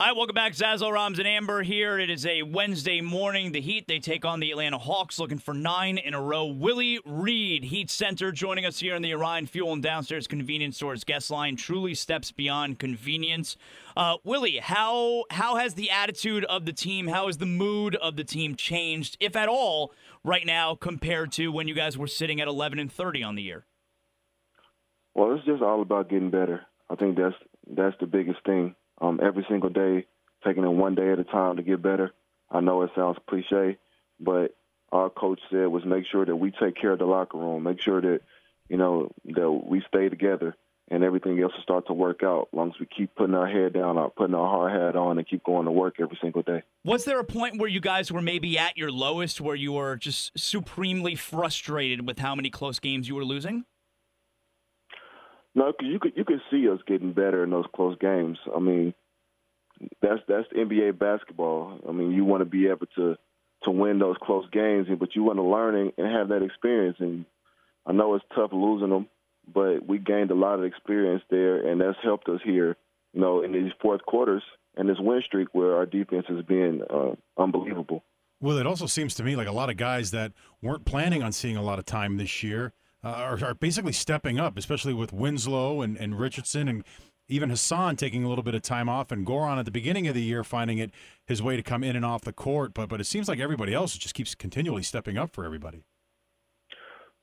All right, welcome back. Zaslow Roms and Amber here. It is a Wednesday morning. The Heat, they take on the Atlanta Hawks looking for nine in a row. Willie Reed, Heat Center, joining us here in the Orion Fuel and Downstairs Convenience Stores guest line. Truly steps beyond convenience. Uh, Willie, how, how has the attitude of the team, how has the mood of the team changed, if at all, right now compared to when you guys were sitting at 11 and 30 on the year? Well, it's just all about getting better. I think that's that's the biggest thing um, every single day, taking it one day at a time to get better. I know it sounds cliche, but our coach said was make sure that we take care of the locker room, make sure that you know that we stay together, and everything else will start to work out. As long as we keep putting our head down, uh, putting our hard hat on, and keep going to work every single day. Was there a point where you guys were maybe at your lowest, where you were just supremely frustrated with how many close games you were losing? No, because you could you could see us getting better in those close games. I mean, that's that's NBA basketball. I mean, you want to be able to to win those close games, but you want to learn and, and have that experience. And I know it's tough losing them, but we gained a lot of experience there, and that's helped us here. You know, in these fourth quarters and this win streak where our defense has been uh, unbelievable. Well, it also seems to me like a lot of guys that weren't planning on seeing a lot of time this year uh, are, are, basically stepping up, especially with Winslow and, and Richardson and even Hassan taking a little bit of time off and Goran at the beginning of the year finding it his way to come in and off the court. But but it seems like everybody else just keeps continually stepping up for everybody.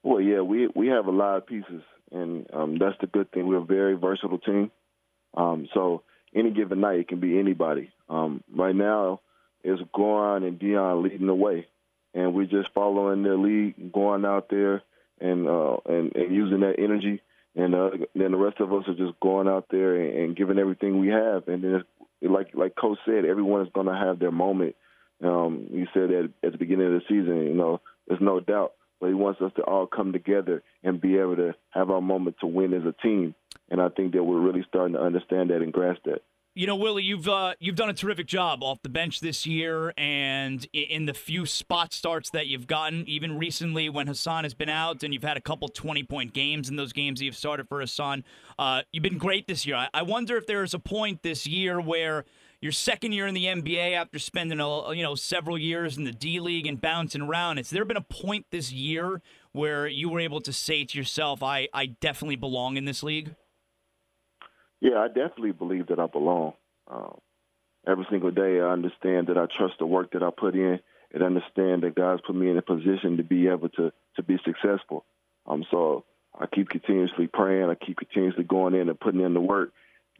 Well, yeah, we we have a lot of pieces, and um, that's the good thing. We're a very versatile team. Um, so any given night, it can be anybody. Um, right now, it's Goran and Dion leading the way, and we're just following their lead, going out there and uh, and and using that energy. And uh, then the rest of us are just going out there and, and giving everything we have. And then, like like Coach said, everyone is going to have their moment. Um, he said that at the beginning of the season, you know, there's no doubt. But he wants us to all come together and be able to have our moment to win as a team. And I think that we're really starting to understand that and grasp that. You know, Willie, you've uh, you've done a terrific job off the bench this year, and in the few spot starts that you've gotten, even recently when Hassan has been out, and you've had a couple twenty point games in those games that you've started for Hassan. Uh, you've been great this year. I, I wonder if there is a point this year where your second year in the NBA after spending a, you know several years in the D League and bouncing around. Has there been a point this year where you were able to say to yourself, "I I definitely belong in this league"? Yeah, I definitely believe that I belong. Um, every single day, I understand that I trust the work that I put in, and understand that God's put me in a position to be able to to be successful. Um, so I keep continuously praying. I keep continuously going in and putting in the work,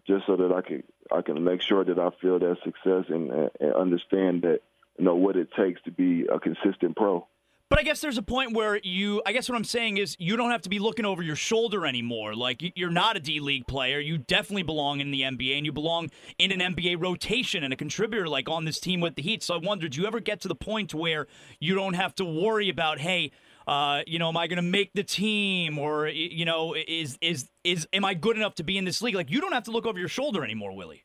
just so that I can I can make sure that I feel that success and, and understand that you know what it takes to be a consistent pro. But I guess there's a point where you, I guess what I'm saying is you don't have to be looking over your shoulder anymore. Like you're not a D League player. You definitely belong in the NBA and you belong in an NBA rotation and a contributor like on this team with the Heat. So I wondered, do you ever get to the point where you don't have to worry about, hey, uh, you know, am I going to make the team or, you know, is, is, is, am I good enough to be in this league? Like you don't have to look over your shoulder anymore, Willie.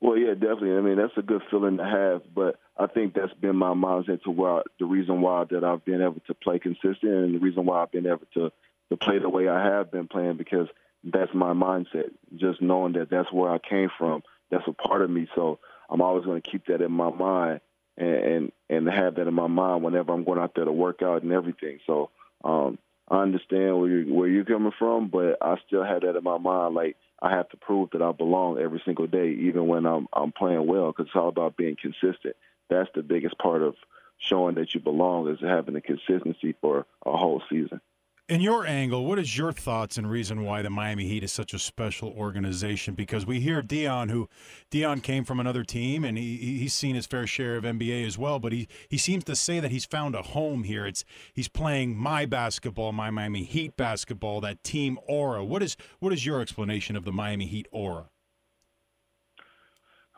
Well, yeah, definitely. I mean, that's a good feeling to have, but I think that's been my mindset to where the reason why that I've been able to play consistent and the reason why I've been able to to play the way I have been playing because that's my mindset. Just knowing that that's where I came from, that's a part of me. So I'm always going to keep that in my mind and, and and have that in my mind whenever I'm going out there to work out and everything. So um, I understand where you're, where you're coming from, but I still have that in my mind. Like I have to prove that I belong every single day, even when I'm I'm playing well, because it's all about being consistent. That's the biggest part of showing that you belong is having the consistency for a whole season. In your angle, what is your thoughts and reason why the Miami Heat is such a special organization? Because we hear Dion, who Dion came from another team, and he he's seen his fair share of NBA as well. But he he seems to say that he's found a home here. It's he's playing my basketball, my Miami Heat basketball, that team aura. What is what is your explanation of the Miami Heat aura?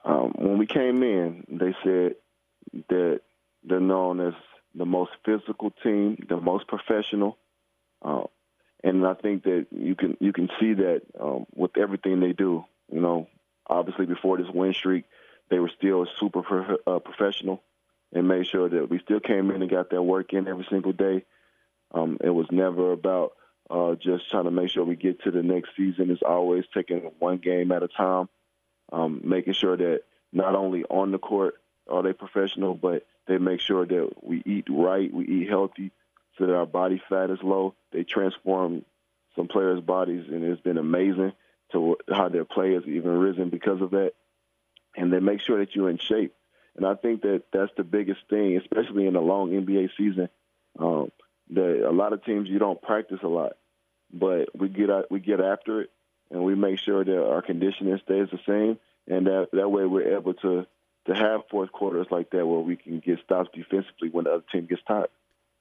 Um, when we came in, they said that they're known as the most physical team, the most professional, uh, and I think that you can you can see that um, with everything they do. You know, obviously before this win streak, they were still super pro- uh, professional and made sure that we still came in and got that work in every single day. Um, it was never about uh, just trying to make sure we get to the next season. It's always taking one game at a time, um, making sure that not only on the court are they professional, but they make sure that we eat right, we eat healthy, so that our body fat is low. They transform some players' bodies, and it's been amazing to how their play has even risen because of that. And they make sure that you're in shape. And I think that that's the biggest thing, especially in a long NBA season. Um, that a lot of teams you don't practice a lot, but we get out, we get after it, and we make sure that our conditioning stays the same, and that that way we're able to to have fourth quarters like that where we can get stops defensively when the other team gets tired.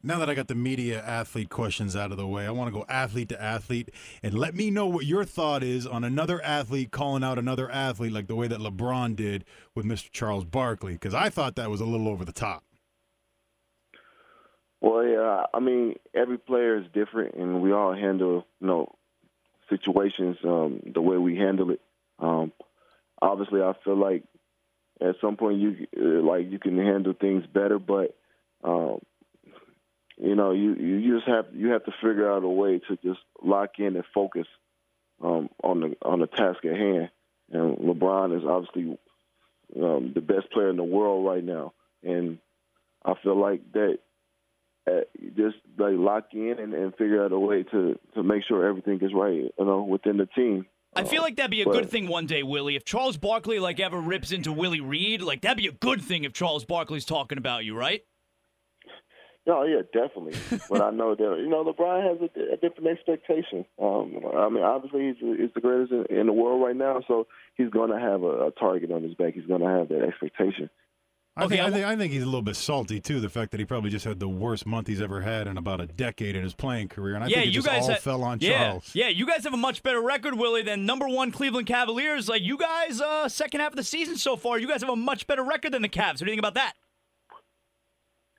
Now that I got the media athlete questions out of the way, I want to go athlete to athlete and let me know what your thought is on another athlete calling out another athlete like the way that LeBron did with Mr. Charles Barkley because I thought that was a little over the top. Well, yeah, I mean, every player is different, and we all handle, you know, situations um, the way we handle it. Um, obviously, I feel like at some point you like you can handle things better, but um, you know, you you just have you have to figure out a way to just lock in and focus um, on the on the task at hand. And LeBron is obviously um, the best player in the world right now, and I feel like that uh, just like lock in and, and figure out a way to to make sure everything is right, you know, within the team. I feel like that'd be a but- good thing one day, Willie. If Charles Barkley like ever rips into Willie Reed, like that'd be a good thing if Charles Barkley's talking about you, right? No, yeah, definitely. but I know that you know LeBron has a, a different expectation. Um, I mean, obviously he's, he's the greatest in, in the world right now, so he's going to have a, a target on his back. He's going to have that expectation. I, Okay, think, I I, think, I think he's a little bit salty too. The fact that he probably just had the worst month he's ever had in about a decade in his playing career, and I yeah, think it you just guys all ha- fell on yeah, Charles. Yeah, you guys have a much better record, Willie, than number one Cleveland Cavaliers. Like you guys, uh, second half of the season so far, you guys have a much better record than the Cavs. What do you think about that?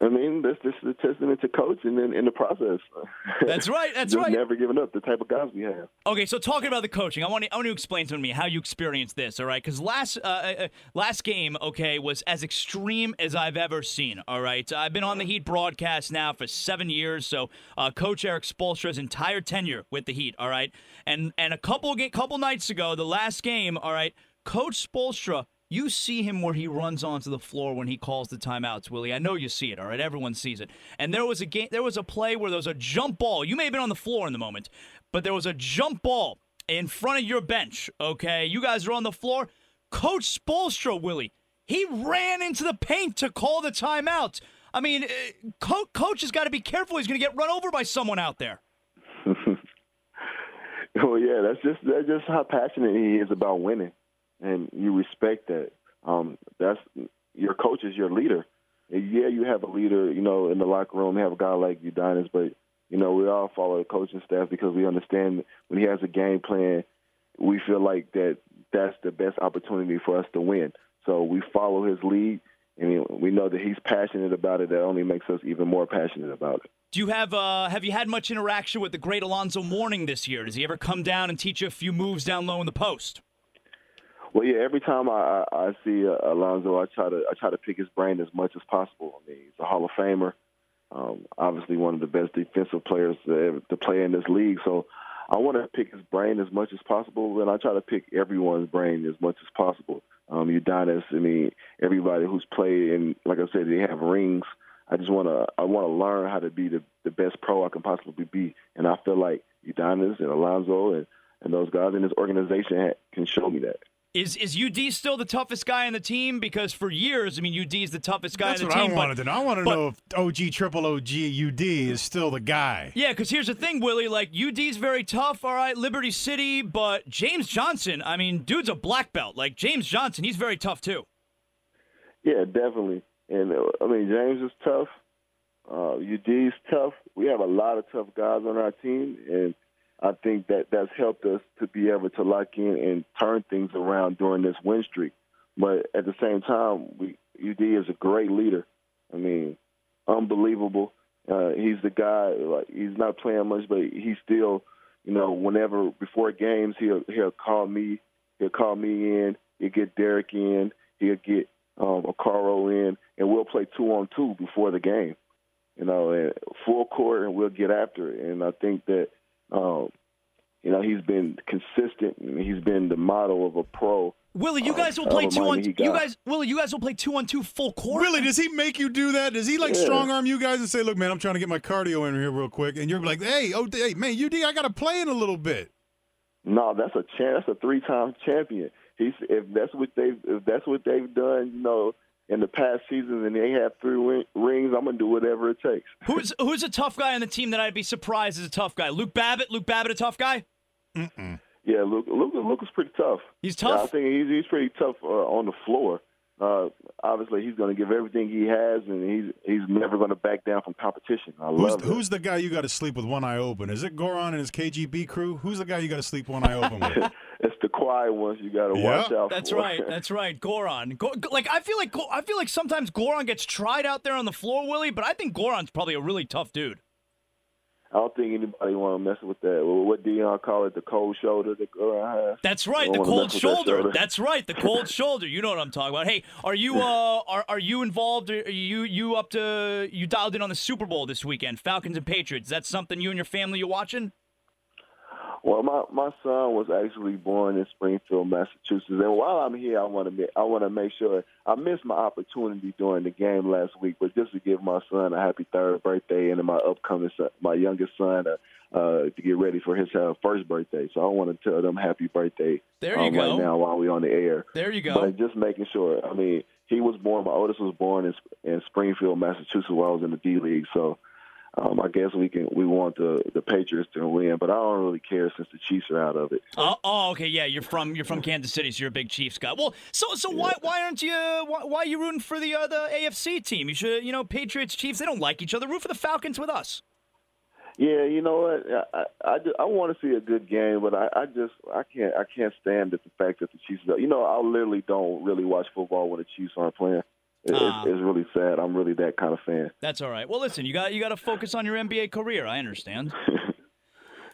I mean, this this is a testament to coaching in, in the process. That's right. That's right. Never giving up. The type of guys we have. Okay, so talking about the coaching, I want to, I want to explain to me how you experienced this. All right, because last uh, uh, last game, okay, was as extreme as I've ever seen. All right, I've been on the Heat broadcast now for seven years, so uh, Coach Erik Spoelstra's entire tenure with the Heat. All right, and and a couple couple nights ago, the last game. All right, Coach Spoelstra. You see him where he runs onto the floor when he calls the timeouts, Willie. I know you see it, all right? Everyone sees it. And there was a game there was a play where there was a jump ball. You may have been on the floor in the moment, but there was a jump ball in front of your bench, okay? You guys are on the floor. Coach Spoelstra, Willie, he ran into the paint to call the timeout. I mean, uh, co- coach has got to be careful. He's going to get run over by someone out there. Well, yeah, that's just that's just how passionate he is about winning, and you respect that. Um, that's your coach is your leader. And yeah, you have a leader, you know, in the locker room. You have a guy like Udonis, but you know, we all follow the coaching staff because we understand when he has a game plan, we feel like that that's the best opportunity for us to win. So we follow his lead, and we know that he's passionate about it. That only makes us even more passionate about it. Do you have uh, have you had much interaction with the great Alonzo Mourning this year? Does he ever come down and teach you a few moves down low in the post? Well, yeah. Every time I, I, see uh, Alonzo, I try to I try to pick his brain as much as possible. I mean, he's a Hall of Famer, um, obviously one of the best defensive players to, ever, to play in this league. So I want to pick his brain as much as possible, and I try to pick everyone's brain as much as possible. Um, Udonis, I mean, everybody who's played, and like I said, they have rings. I just want to I want to learn how to be the, the best pro I can possibly be, and I feel like Udonis and Alonzo and, and those guys in this organization can show me that. Is is UD still the toughest guy on the team? Because for years, I mean, UD is the toughest guy That's on the what team. I but- wanted to know. I want to but- know if OG Triple OG UD is still the guy. Yeah, because here's the thing, Willie. Like UD's very tough, all right, Liberty City, but James Johnson, I mean, dude's a black belt. Like James Johnson, he's very tough too. Yeah, definitely. And uh, I mean, James is tough. Uh, UD's tough. We have a lot of tough guys on our team, and I think that that's helped us to be able to lock in and turn things around during this win streak. but at the same time, we, UD is a great leader. I mean, unbelievable. Uh, he's the guy. Like he's not playing much, but he still, you know, whenever before games, he'll he'll call me. He'll call me in. He'll get Derek in. He'll get um, Okaro in, and we'll play two on two before the game. You know, and full court, and we'll get after it. And I think that, um, you know, he's been consistent. He's been the model of a pro Willie, you Uh, guys will I play two on. he You guys, Willie, you guys will play two on two full court. Really? Does he make you do that? Does he like Yeah. strong arm you guys and say, "Look, man, I'm trying to get my cardio in here real quick," and you're like, "Hey, oh, hey, man, UD, I got to play in a little bit." No, that's a champ. That's a three-time champion. He's if that's what they if that's what they've done, you know, in the past seasons, and they have three rings. I'm gonna do whatever it takes. Who's who's a tough guy on the team that I'd be surprised is a tough guy? Luke Babbitt. Luke Babbitt, a tough guy. Yeah, Luke. Luke, Luke is pretty tough. He's Yeah, I think he's he's pretty tough uh, on the floor. Uh, obviously, he's going to give everything he has, and he's he's never going to back down from competition. I Who's, love that. who's the guy you got to sleep with one eye open? Is it Goran and his KGB crew? Who's the guy you got to sleep one eye open with? It's the quiet ones you got to Yeah. watch out That's for. That's right. That's right. Goran. Go, like I feel like I feel like sometimes Goran gets tried out there on the floor, Willie. But I think Goran's probably a really tough dude. I don't think anybody want to mess with that. What Dion call it, the cold shoulder that Goran has. That's right, the cold mess with that shoulder. shoulder. That's right, the cold shoulder. You know what I'm talking about. Hey, are you uh are are you involved? Are you you up to you dialed in on the Super Bowl this weekend? Falcons and Patriots. Is that something you and your family are watching? Well, my my son was actually born in Springfield, Massachusetts, and while I'm here, I want to I want to make sure I missed my opportunity during the game last week, but just to give my son a happy third birthday and my upcoming son, my youngest son uh, uh, to get ready for his uh, first birthday. So I want to tell them happy birthday There you um, go. right now while we're on the air. There you go. But just making sure. I mean, he was born. My oldest was born in, in Springfield, Massachusetts, while I was in the D League. So um, I guess we can. We want the the Patriots to win, but I don't really care since the Chiefs are out of it. Oh, oh, okay, yeah. You're from you're from Kansas City, so you're a big Chiefs guy. Well, so so why why aren't you why, why are you rooting for the uh, the AFC team? You should you know Patriots Chiefs. They don't like each other. Root for the Falcons with us. Yeah, you know what? I I, I, just- I want to see a good game, but I, I just I can't I can't stand the fact that the Chiefs. Are, You know, I literally don't really watch football when the Chiefs aren't playing. It, Ah. it's, it's really sad. I'm really that kind of fan. That's all right. Well, listen, you got you got to focus on your NBA career. I understand.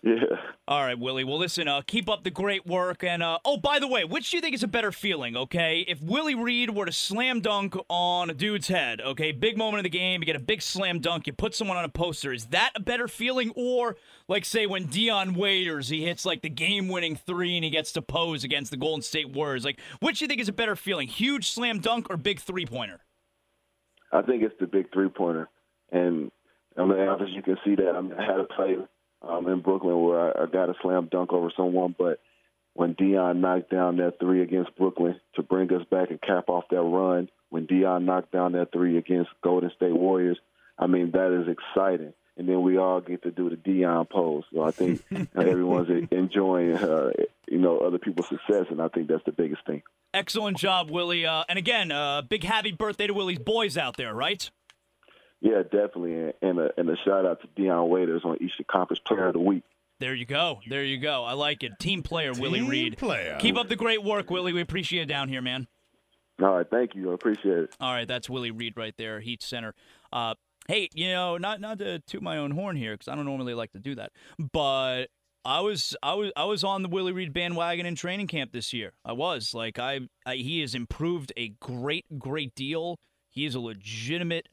Yeah. All right, Willie. Well, listen, uh, keep up the great work. And uh, oh, by the way, which do you think is a better feeling? Okay, if Willie Reed were to slam dunk on a dude's head, okay, big moment of the game, you get a big slam dunk, you put someone on a poster. Is that a better feeling, or like say when Dion Waiters he hits like the game-winning three and he gets to pose against the Golden State Warriors? Like, which do you think is a better feeling, huge slam dunk or big three-pointer? I think it's the big three pointer, and I mean, obviously you can see that. I, mean, I had a play um, in Brooklyn where I, I got a slam dunk over someone, but when Dion knocked down that three against Brooklyn to bring us back and cap off that run, when Dion knocked down that three against Golden State Warriors, I mean that is exciting. And then we all get to do the Dion pose. So I think everyone's enjoying, uh, you know, other people's success, and I think that's the biggest thing. Excellent job, Willie. Uh, and again, uh, big happy birthday to Willie's boys out there, right? Yeah, definitely, and, and a and a shout out to Dion Waiters on Eastern Conference Player of the Week. There you go. There you go. I like it. Team player, Willie Team Reed. player. Keep up the great work, Willie. We appreciate it down here, man. All right, thank you. I appreciate it. All right, that's Willie Reed right there, Heat Center. Uh, hey, you know, not not to toot my own horn here because I don't normally like to do that, but I was I was I was on the Willie Reed bandwagon in training camp this year. I was like I, I he has improved a great great deal. He is a legitimate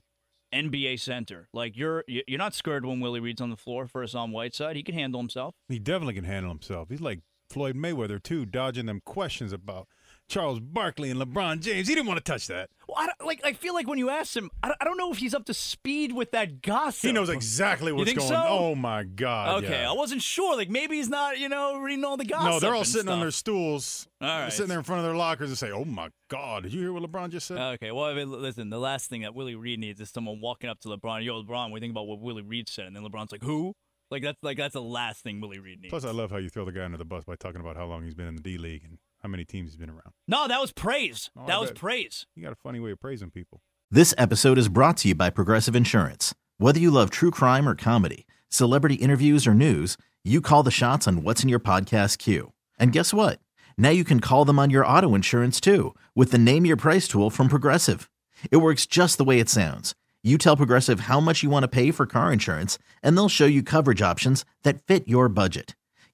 NBA center. Like you're you're not scared when Willie Reed's on the floor for Hassan Whiteside. He can handle himself. He definitely can handle himself. He's like Floyd Mayweather too, dodging them questions about Charles Barkley and LeBron James. He didn't want to touch that. I like I feel like when you ask him, I don't, I don't know if he's up to speed with that gossip. He knows exactly what's going. so? Oh my God! Okay, yeah. I wasn't sure. Like maybe he's not, you know, reading all the gossip. No, they're all sitting on their stools, All right. sitting there in front of their lockers and say, "Oh my God, did you hear what LeBron just said?" Okay, well, I mean, listen. The last thing that Willie Reed needs is someone walking up to LeBron. Yo, LeBron, we think about what Willie Reed said, and then LeBron's like, "Who?" Like that's like that's the last thing Willie Reed needs. Plus, I love how you throw the guy under the bus by talking about how long he's been in the D League and how many teams he's been around. no, that was praise. Oh, I that was bet. praise. You got a funny way of praising people. This episode is brought to you by Progressive Insurance. Whether you love true crime or comedy, celebrity interviews or news, you call the shots on what's in your podcast queue. And guess what? Now you can call them on your auto insurance too with the Name Your Price tool from Progressive. It works just the way it sounds. You tell Progressive how much you want to pay for car insurance, and they'll show you coverage options that fit your budget.